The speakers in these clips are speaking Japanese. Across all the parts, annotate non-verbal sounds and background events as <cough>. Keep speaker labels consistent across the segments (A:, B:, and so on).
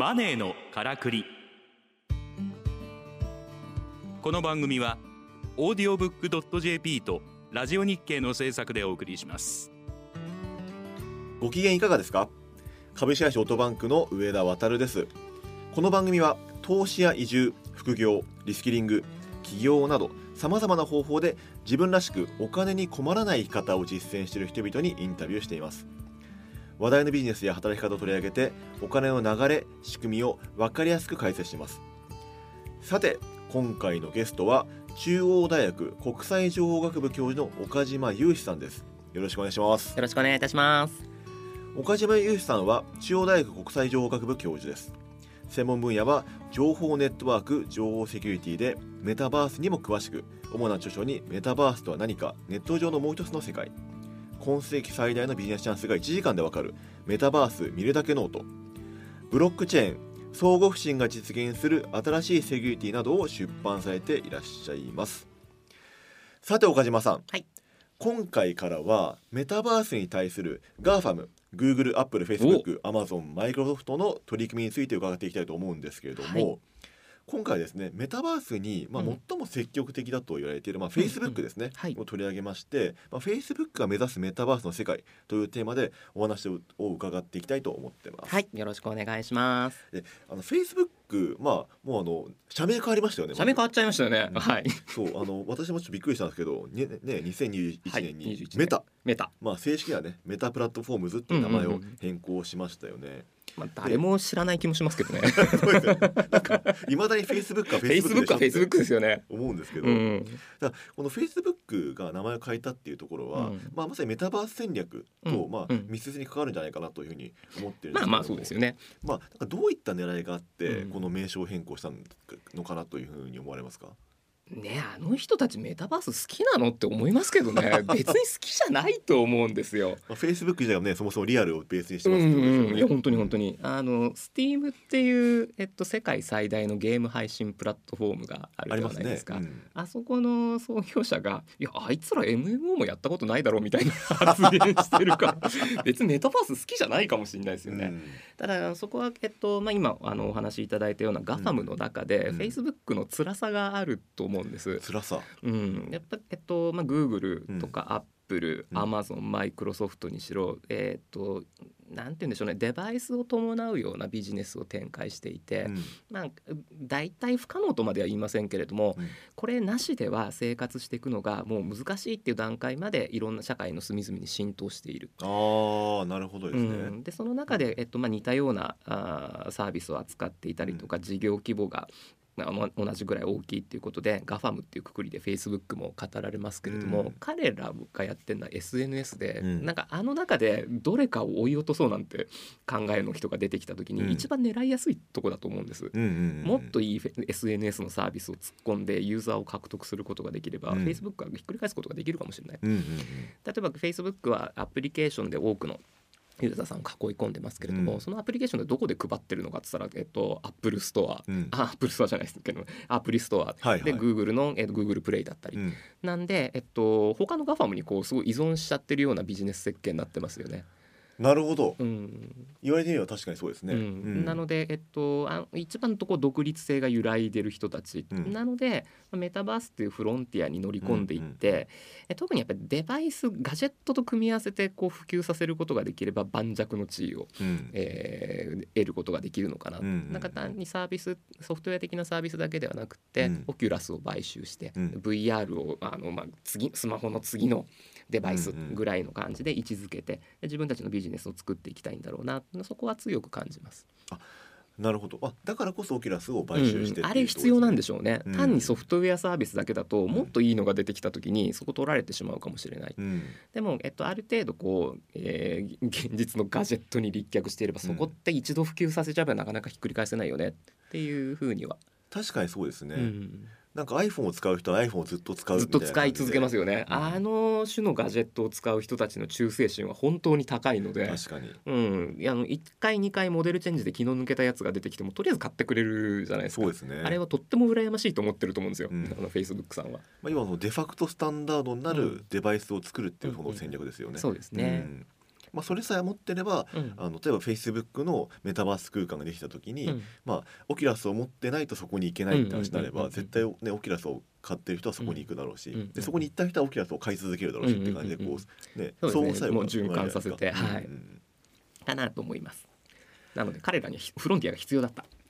A: マネーのからくり。この番組はオーディオブックドット JP とラジオ日経の制作でお送りします。
B: ご機嫌いかがですか？株式会社オートバンクの上田渉です。この番組は投資や移住副業リスキリング起業などさまざまな方法で自分らしくお金に困らない生き方を実践している人々にインタビューしています。話題のビジネスや働き方を取り上げてお金の流れ仕組みを分かりやすく解説します。さて今回のゲストは中央大学国際情報学部教授の岡島雄志さんです。よろしくお願いします。
C: よろしくお願いいたします。
B: 岡島雄志さんは中央大学国際情報学部教授です。専門分野は情報ネットワーク情報セキュリティでメタバースにも詳しく主な著書にメタバースとは何かネット上のもう一つの世界今世紀最大のビジネスチャンスが1時間でわかる。メタバース見るだけノートブロックチェーン相互不信が実現する新しいセキュリティなどを出版されていらっしゃいます。さて岡島さん、
C: はい。
B: 今回からはメタバースに対する GAFAM Google、Apple、Facebook、Amazon、Microsoft の取り組みについて伺っていきたいと思うんですけれども、
C: はい
B: 今回ですねメタバースに、まあ、
C: うん
B: 最も積極的だと言われている、まあ、
C: うんうん
B: Facebook ですね、
C: はい
B: を取り上げまして、まあ、Facebook が目指すメタバースの世界というテーマでお話をを伺っていきたいと思ってます。
C: はい、よろしくお願いします。
B: であの Facebook まあもうあの社名変わりましたよね。
C: 社名変わっちゃいましたよね。
B: うん
C: はい。
B: そうあの私もちょっとびっくりしたんですけどねね2021
C: はい
B: 年に
C: 21年
B: メタ、
C: メタ。
B: まあ正式にはねメタプラットフォームズっていう名前を
C: うんうんうん
B: 変更しましたよね。
C: まあ、誰も知らない気もしますけどね。
B: いまだに Facebook か Facebook でしょ
C: Facebook は
B: って
C: Facebook ですよね。
B: 思うんですけど、
C: うん。
B: だこの Facebook が名前を変えたっていうところは、
C: うん
B: まあ、まさにメタバース戦略と、まあ
C: うんうん
B: 密接に関わるんじゃないかなというふうに思ってるんですけど
C: まあまあそうですよね。
B: まあ、なんかどういった狙いがあって、
C: うん
B: この名称変更したのかなというふうに思われますか？
C: ねあの人たちメタバース好きなのって思いますけどね。<laughs> 別に好きじゃないと思うんですよ。
B: まあ、Facebook 自体がねそもそもリアルをベースにして
C: うん
B: ますけど
C: うん、いや本当に本当
B: に。
C: にあの Steam っていう、えっと、世界最大のゲーム配信プラットフォームがあるじゃないですか。
B: うん。
C: あそこの創業者が「いやあいつら MMO もやったことないだろ」うみたいな発言してるか。ら <laughs> 別にメタバース好きじゃないかもしれないですよね。
B: うん。
C: ただそこは、えっとまあ、今あのお話しいただいたような GAFAM の中で、
B: うん。
C: Facebook の辛さがあると思うんです。
B: 辛さ。
C: うん、やっぱえっとまあ Google とか Apple、
B: うん。
C: Amazon、Microsoft にしろえっとなんて言うんでしょうね。デバイスを伴うようなビジネスを展開していて、
B: うん。
C: まあ大体不可能とまでは言いませんけれども、
B: うん。
C: これなしでは生活していくのがもう難しいっていう段階までいろんな社会の隅々に浸透している。
B: ああなるほどですね、
C: うん、でその中で、えっとまあ、似たようなあーサービスを扱っていたりとか、事業規模がま同じぐらい大きいっていうことで GAFAM っていうくくりで Facebook も語られますけれども、
B: うん。
C: 彼らがやってるのは SNS で、
B: うん。
C: なんかあの中でどれかを追い落とそうなんて考えの人が出てきた時に、
B: うん。
C: 一番狙いやすいとこだと思うんです。もっといい SNS のサービスを突っ込んでユーザーを獲得することができれば、
B: うん。
C: Facebook はひっくり返すことができるかもしれない。
B: うんうんうん。
C: 例えば Facebook はアプリケーションで多くのユーザーさんを囲い込んでますけれども、
B: うん。
C: そのアプリケーションでどこで配ってるのかって言ったら、えっと、Apple ストア、
B: うん。
C: あ Apple ストアじゃないですけどアプリストア
B: はいはい。
C: で Google の、えっと、Google プレイだったり、
B: うん。
C: なんで、えっと、他の GAFAM にこうすごい依存しちゃってるようなビジネス設計になってますよね。
B: なるほど。
C: うん。
B: 言われてみれば確かにそうですね、
C: うん。
B: うん。
C: なので、えっと、あ一番のとこ独立性が揺らいでる人たち、
B: うん。
C: なのでまあメタバースっていうフロンティアに乗り込んでいって、え特にやっぱりデバイスガジェットと組み合わせてこう普及させることができれば盤石の地位を、
B: うん。
C: えー得ることができるのかな、
B: うんうん
C: なんか単にサービスソフトウェア的なサービスだけではなくて、
B: うん。
C: オキュラスを買収して、
B: うん。
C: VR をあの、まあ、次スマホの次のデバイスぐらいの感じで位置づけてで自分たちのビジネスを作っていきたいんだろうな。そこは強く感じます。
B: なるほど。あだからこそオキュラスを買収してっていう
C: うんあれ必要なんで
B: し
C: しょうね、
B: うん。
C: 単にソフトウェアサービスだけだと
B: ん
C: もっといいのが出てきた時にそこ取られてしまうかもしれない、
B: うん。
C: でも、えっと、ある程度こう、えー <laughs> 現実のガジェットに立脚していればそこって一度普及させちゃえばなかなかひっくり返せないよね。っていうふうには、
B: 確かにそうですね、
C: うん
B: なんか iPhone を使う人は iPhone をずっと使うし
C: ずっと使い続けます
B: よ
C: よね、
B: うん。
C: あの種のガジェットを使う人たちの忠誠心は本当に高いので。
B: 確かに。
C: うん、いやあの1回2回モデルチェンジで気の抜けたやつが出てきてもとりあえず買ってくれるじゃないですか。
B: そうですね。
C: あれはとっても羨ましいと思ってると思うんですよ、
B: うん。
C: あのフェイスブックさんは。
B: まあ、今のデファクトスタンダードになり
C: う
B: る、う
C: ん。
B: デバイスを作るっていうその戦略ですよね、
C: そうですね、
B: うんまあ、それさえ持ってれば
C: うん。
B: あの例えば Facebook のメタバース空間ができた時に、
C: うん。
B: まあ、オキュラスを持ってないとそこに行けないって話になれ
C: うんうんうんうん
B: ば絶対、ね、オキュラスを買ってる人はそこに行くだろうし、
C: うんうん
B: でそこに行った人はオキュラスを買い続けるだろうしって感じでこ
C: うんうん
B: う、ね、相互作用が
C: もう循環させて。はい
B: じゃな
C: と思います。なので彼らにはフロンティアが必要だった。
B: うん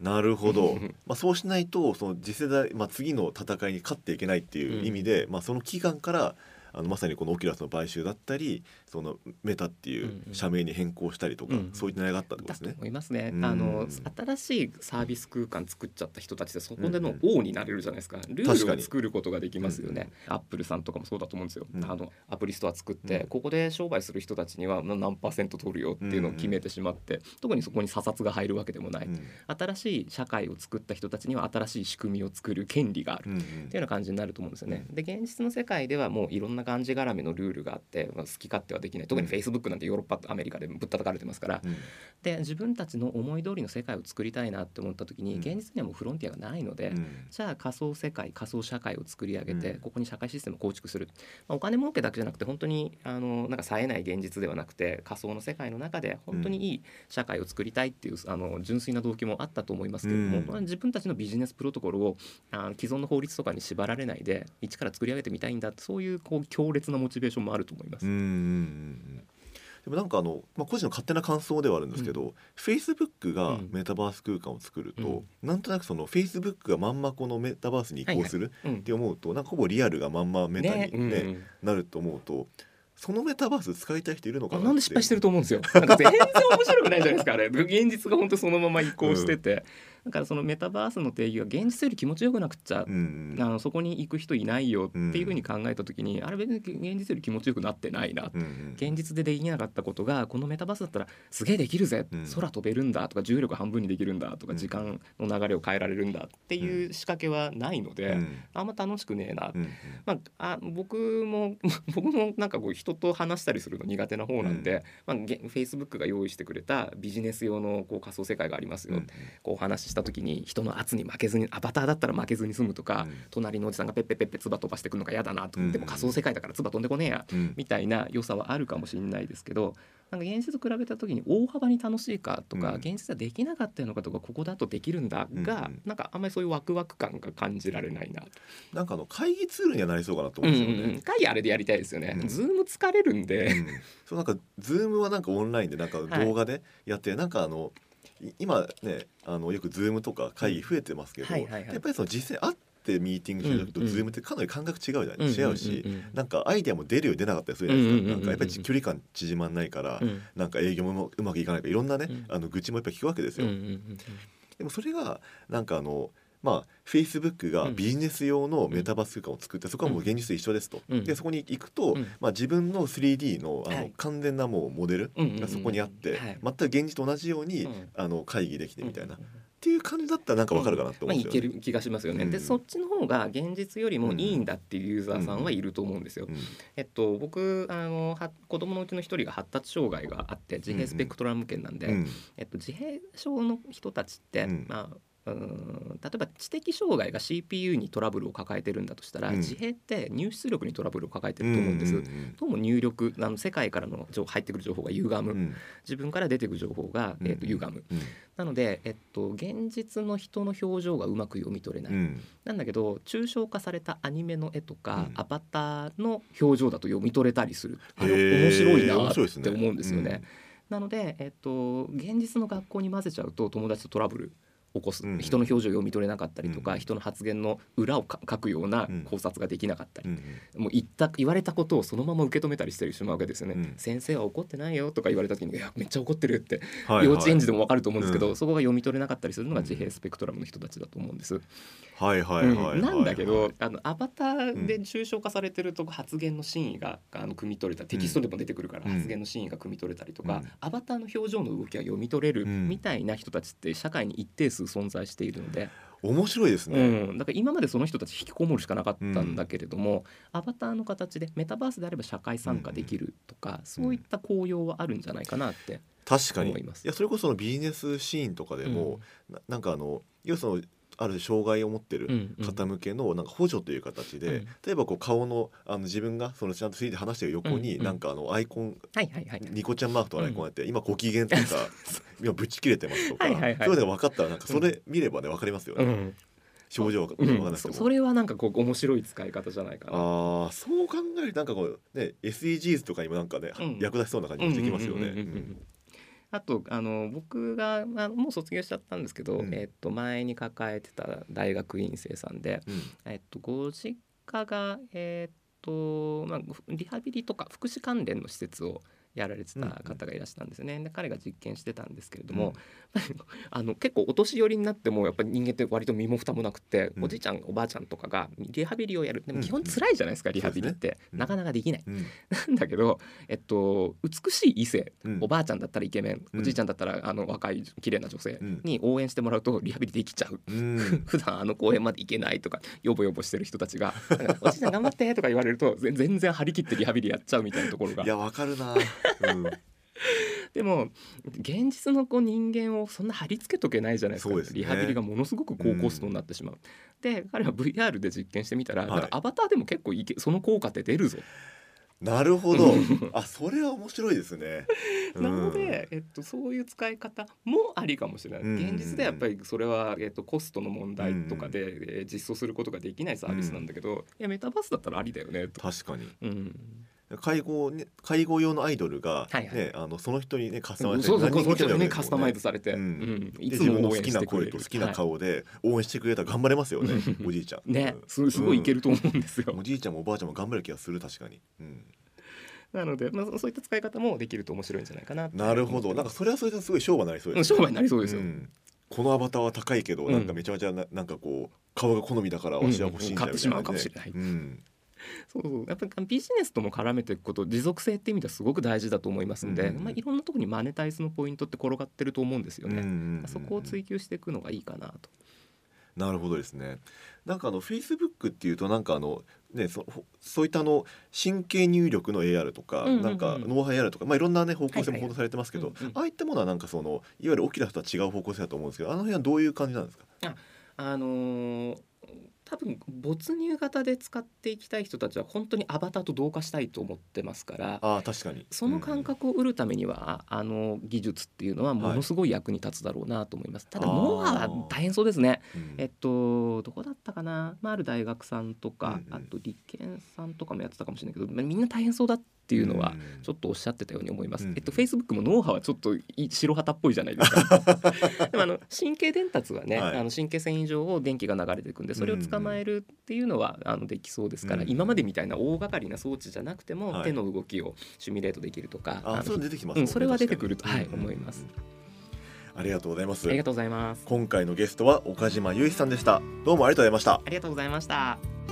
B: なるほど。
C: うんうん、
B: まあ、そうしないとその次世代、まあ、次の戦いに勝っていけないっていう意味で、まあ、その期間からあのまさにこのオキュラスの買収だったりそのメタっていう社名に変更したりとか、
C: うんうん
B: そういった狙いがあったってことですね。
C: 思いますね。
B: うん
C: あの新しいサービス空間作っちゃった人たちでそこでの王になれるじゃないですか。ルールを作ることができますよね。アップルさんとかもそうだと思うんですよ。
B: うん
C: あのアプリストア作って、
B: うん
C: ここで商売する人たちには何パーセント取るよっていうのを決めてしまって、特にそこに査察が入るわけでもない。
B: うん
C: 新しい社会を作った人たちには新しい仕組みを作る権利がある。っていうような感じになると思うんですよね。で現実の世界ではもういろんながんじがらめのルールがあって、まあ、好き勝手はできない。特に
B: うん。
C: Facebook なんてヨーロッパとアメリカでぶったたかれてますから、
B: うん。
C: で自分たちの思い通りの世界を作りたいなって思った時に、
B: うん。
C: 現実にはもうフロンティアがないので、
B: うん。
C: じゃあ仮想世界仮想社会を作り上げて、
B: うん。
C: ここに社会システムを構築する、まあ、お金儲けだけじゃなくて本当にあのなんか冴えない現実ではなくて仮想の世界の中で本当にいい社会を作りたいっていう、あの純粋な動機もあったと思いますけれども、
B: うん。
C: まあ自分たちのビジネスプロトコルをあの既存の法律とかに縛られないで一から作り上げてみたいんだ。そういうこう強烈なモチベーションもあると思います。
B: うんうんうんでもなんかあの、まあ、個人の勝手な感想ではあるんですけど、Facebook が
C: うん。
B: メタバース空間を作ると、なんとなくその Facebook がまんまこのメタバースに移行する
C: うん。
B: って思うと、なんかほぼリアルがまんまメタに、ね。
C: うんうん
B: なると思うとそのメタバース使いたい人いるのかな
C: なんで失敗してると思うんですよ。なんか全然面白くないじゃないですかあれ。現実が本当そのまま移行してて、だからそのメタバースの定義が現実より気持ちよくなくっちゃ、
B: うん
C: あのそこに行く人いないよっていうふうに考えた時に、あれ別に現実より気持ちよくなってないな。
B: うんうん
C: 現実でできなかったことがこのメタバースだったらすげえできるぜ、
B: うん
C: 空飛べるんだとか重力半分にできるんだとか
B: うん。
C: 時間の流れを変えられるんだっていう仕掛けはないので、
B: うん。
C: あんま楽しくねえな。
B: うんうん。
C: まあ、あ僕も <laughs> 僕もなんかこう人と話したりするの苦手な方なんで、まあ、フェイスブックが用意してくれたビジネス用のこう仮想世界がありますよ、
B: うん。
C: こうお話しした時に人の圧に負けずにアバターだったら負けずに済むとか、
B: うん。
C: 隣のおじさんがペッペッペッペ唾飛ばしてくるのが嫌だなと、
B: うん。
C: でも仮想世界だから唾飛んでこねえや
B: うん
C: みたいな良さはあるかもしれないですけどなんか現実と比べた時に大幅に楽しいかとか、
B: うん。
C: 現実はできなかったのかとかここだとできるんだが、
B: うん。
C: なんかあんまりそういうワクワク感が感じられないな。
B: なんかあの会議ツールにはなりそうかなと
C: うんうん
B: 思うんですよね。
C: うん、会議あれでやりたいですよね。
B: うん。
C: ズーム疲れるんで、
B: うん。そうなんかズームはなんかオンラインでなんか動画でやって、なんかあのい今ねあのよくズームとか会議増えてますけど、
C: はいはいはい。
B: やっぱりその実際会ってミーティングしてる時と
C: うんうん。
B: ズームってかなり感覚違うじゃない、違うし、
C: うんうん。
B: なんかアイデアも出るように出なかったりするじゃないですか、
C: うんうんうんうん
B: なんかやっぱり距離感縮まんないから、
C: うん。うん
B: なんか営業もうまくいかないからいろんなね、
C: うん。
B: あの愚痴もやっぱり聞くわけですよ、
C: うんうんうん。
B: でもそれがなんかあのまあフェイスブックがビジネス用のメタバース空間を作って、そこはもう現実と一緒ですと、
C: うん。
B: でそこに行くと、
C: うん。
B: まあ、自分の 3D のあの、
C: はい。
B: 完全なもうモデル
C: うんうんうん
B: がそこにあって、
C: はい。
B: 全く現実と同じように、
C: うん。
B: あの会議できてみたいな、
C: うんうんうん
B: っていう感じだったらなんかわかるかなと
C: まあ、
B: 思うんですよね。
C: いける気がしますよね。
B: うん。
C: でそっちの方が現実よりもいいんだっていうユーザーさんはいると思うんですよ。
B: うん。
C: えっと僕あのは子供のうちの一人が発達障害があって自閉スペクトラム圏なんで、
B: うん。
C: えっと、自閉症の人たちって、
B: うん。
C: まあうーん例えば知的障害が CPU にトラブルを抱えてるんだとしたら、
B: うん。
C: 自閉って入出力にトラブルを抱えてると思うんです。
B: うんうん
C: どうも入力あの世界からの情入ってくる情報が歪む、
B: うん。
C: 自分から出てくる情報が、えっと歪む、
B: うん。
C: なので、えっと、現実の人の表情がうまく読み取れない、
B: うん。
C: なんだけど抽象化されたアニメの絵とか、
B: うん。
C: アバターの表情だと読み取れたりするあれ面白いなって思うんですよね。なので、えっと、現実の学校に混ぜちゃうと友達とトラブル起こす、
B: うん
C: 人の表情を読み取れなかったりとか、
B: うん
C: 人の発言の裏をか書くような
B: うん。
C: 考察ができなかったり、
B: うん
C: もう言った言われたことをそのまま受け止めたりしてしまうわけですよね、
B: うん。
C: 先生は怒ってないよとか言われた時にいやめっちゃ怒ってるって、
B: はいはい。
C: 幼稚園児でも分かると思うんですけど、
B: うん。
C: そこが読み取れなかったりするのが
B: うん。
C: 自閉スペクトラムの人たちだと思うんです。
B: はいはいはい
C: なんだけどあのアバターで抽象化されてると発言の真意があの汲み取れたテキストでも出てくるから
B: うん。
C: 発言の真意が汲み取れたりとか、
B: うん。
C: アバターの表情の動きが読み取れる
B: うん。
C: みたいな人たちって社会に一定数存在しているので、
B: 面白いですね、
C: うん、だから今までその人たち引きこもるしかなかったんだけれども、アバターの形でメタバースであれば社会参加できるとか、そういった効用はあるんじゃないかなって。
B: 確かに。
C: 思います
B: やそれこそビジネスシーンとかでも、ななんかあの要はそのある障害を持ってる方向けのなんか補助という形で、
C: うん。
B: 例えばこう顔のあの自分がそのちゃんと 3D で話してる横に、なんかあのアイコンニコちゃんマークとかアイコンやって、今ご機嫌とか <laughs> 今ぶち切れてますとか
C: はい
B: そういうのが分かったらなんかそれ見ればね分かりますよね、
C: うん。
B: 症状が
C: うん。そそれはなんかこう面白い使い方じゃないかな。
B: ああそう考えるとなんかこうね SDGs とかにもなんかね、
C: うん。
B: 役立ちそうな感じがしてきますよね。
C: あとあの僕が、まあ、もう卒業しちゃったんですけど、
B: うん。
C: えっと前に抱えてた大学院生さんで、
B: うん。
C: えっとご実家がえっとまあリハビリとか福祉関連の施設をやられてた方がいらしたんですよね。で彼が実験してたんですけれども、<laughs> あの結構お年寄りになってもやっぱり人間って割と身も蓋もなくて、
B: うん。
C: おじいちゃんおばあちゃんとかがリハビリをやる。でも
B: うん。
C: 基本辛いじゃないですか、リハビリって、
B: うん。
C: なかなかできない。
B: うん。
C: なんだけど、えっと、美しい異性、
B: うん。
C: おばあちゃんだったらイケメン、
B: うん。
C: おじいちゃんだったらあの若い綺麗な女性
B: うん。
C: に応援してもらうとリハビリできちゃう。
B: うん。<laughs>
C: 普段あの公園まで行けないとかヨボヨボしてる人たちが「<laughs> なんかおじいちゃん頑張って」とか言われるとぜ全然張り切ってリハビリやっちゃうみたいなところが。
B: いやわかるな。うん。
C: でも現実のこう人間をそんな貼り付けとけないじゃないですか。
B: ですね。
C: リハビリがものすごく高コストになってしまう。で彼は VR で実験してみたら、
B: はい。
C: アバターでも結構いけその効果って出るぞ。
B: なるほど。<laughs> あそれは面白いですね。うん。
C: なので、えっと、そういう使い方もありかもしれない、
B: うんうんうん。
C: 現実でやっぱりそれは、えっと、コストの問題とかで、えー実装することができないサービスなんだけど、いやメタバースだったらありだよねと。
B: 確かに。
C: うん
B: 介護ね介護用のアイドルが
C: はいはい。
B: ねあのその人にねカスタマイズ
C: そうそう
B: 何人
C: その人にね
B: 来て
C: カスタマイズされて、
B: う
C: うん。んい
B: で
C: つも
B: 好きな声と好きな
C: は
B: 顔で応援してくれたら頑張れますよね、
C: うん
B: おじいちゃん。
C: い <laughs> ね。
B: うん。
C: すすごいいけると思うんですよ。
B: おじいちゃんもおばあちゃんも頑張る気がする確かに。うん。
C: なので、まあ、そういった使い方もできると面白いんじゃないかな
B: なるほど。なんかそれはそれですごい商売になりそうです、
C: うん商売になりそうですよ。
B: ん。このアバターは高いけど、
C: うん。
B: なんかめちゃめちゃななんかこう顔が好みだからわしは欲しいんだ
C: うん。買ってしまうかもしれない。
B: うん
C: そうそうやっぱりビジネスとも絡めていくこと持続性っていう意味ではすごく大事だと思いますんで、
B: うんうんうん
C: まあ、いろんなところにマネタイズのポイントって転がってると思うんですよね。
B: うんうんうん
C: そこを追求していくのがいいかなと。
B: なるほどですね。なんかあのフェイスブックっていうとなんかあのねそほそういったあの神経入力の AR とか、
C: うんうんうん
B: なんか脳波 AR とかまあいろんなね方向性
C: はいはい
B: も報道されてますけど、
C: うんうん
B: ああいったものはなんかそのいわゆる大きな人とは違う方向性だと思うんですけどあの辺はどういう感じなんですか？
C: あのー多分没入型で使っていきたい人たちは本当にアバターと同化したいと思ってますから
B: ああ確かに。
C: その感覚を売るためには、あの技術っていうのはものすごい役に立つだろうなと思います。ただ
B: あー
C: ノウハウは大変そうですね。
B: うん。
C: えっとどこだったかな、まあ、ある大学さんとか、
B: うんうん
C: あと理研さんとかもやってたかもしれないけどまあみんな大変そうだっていうのは
B: うん
C: ちょっとおっしゃってたように思います。
B: うん
C: えっと、フェイスブックもノウハウはちょっとい白旗っぽいじゃないですか。<laughs> でもあの神経伝達はね、
B: はい
C: あの神経線以上を電気が流れていくんでそれを捕まえるっていうのはあのできそうですから、
B: うん。
C: 今までみたいな大掛かりな装置じゃなくても、
B: はい。
C: 手の動きをシミュレートできるとかの
B: あそれ出てきます
C: それは出てくると、はい、思います。
B: ありがとうございます。
C: ありがとうございます。
B: 今回のゲストは岡島雄一さんでした。どうもありがとうございました。
C: ありがとうございました。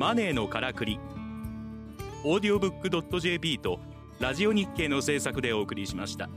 A: マネーのからくりオーディオブック JP とラジオ日経の制作でお送りしました。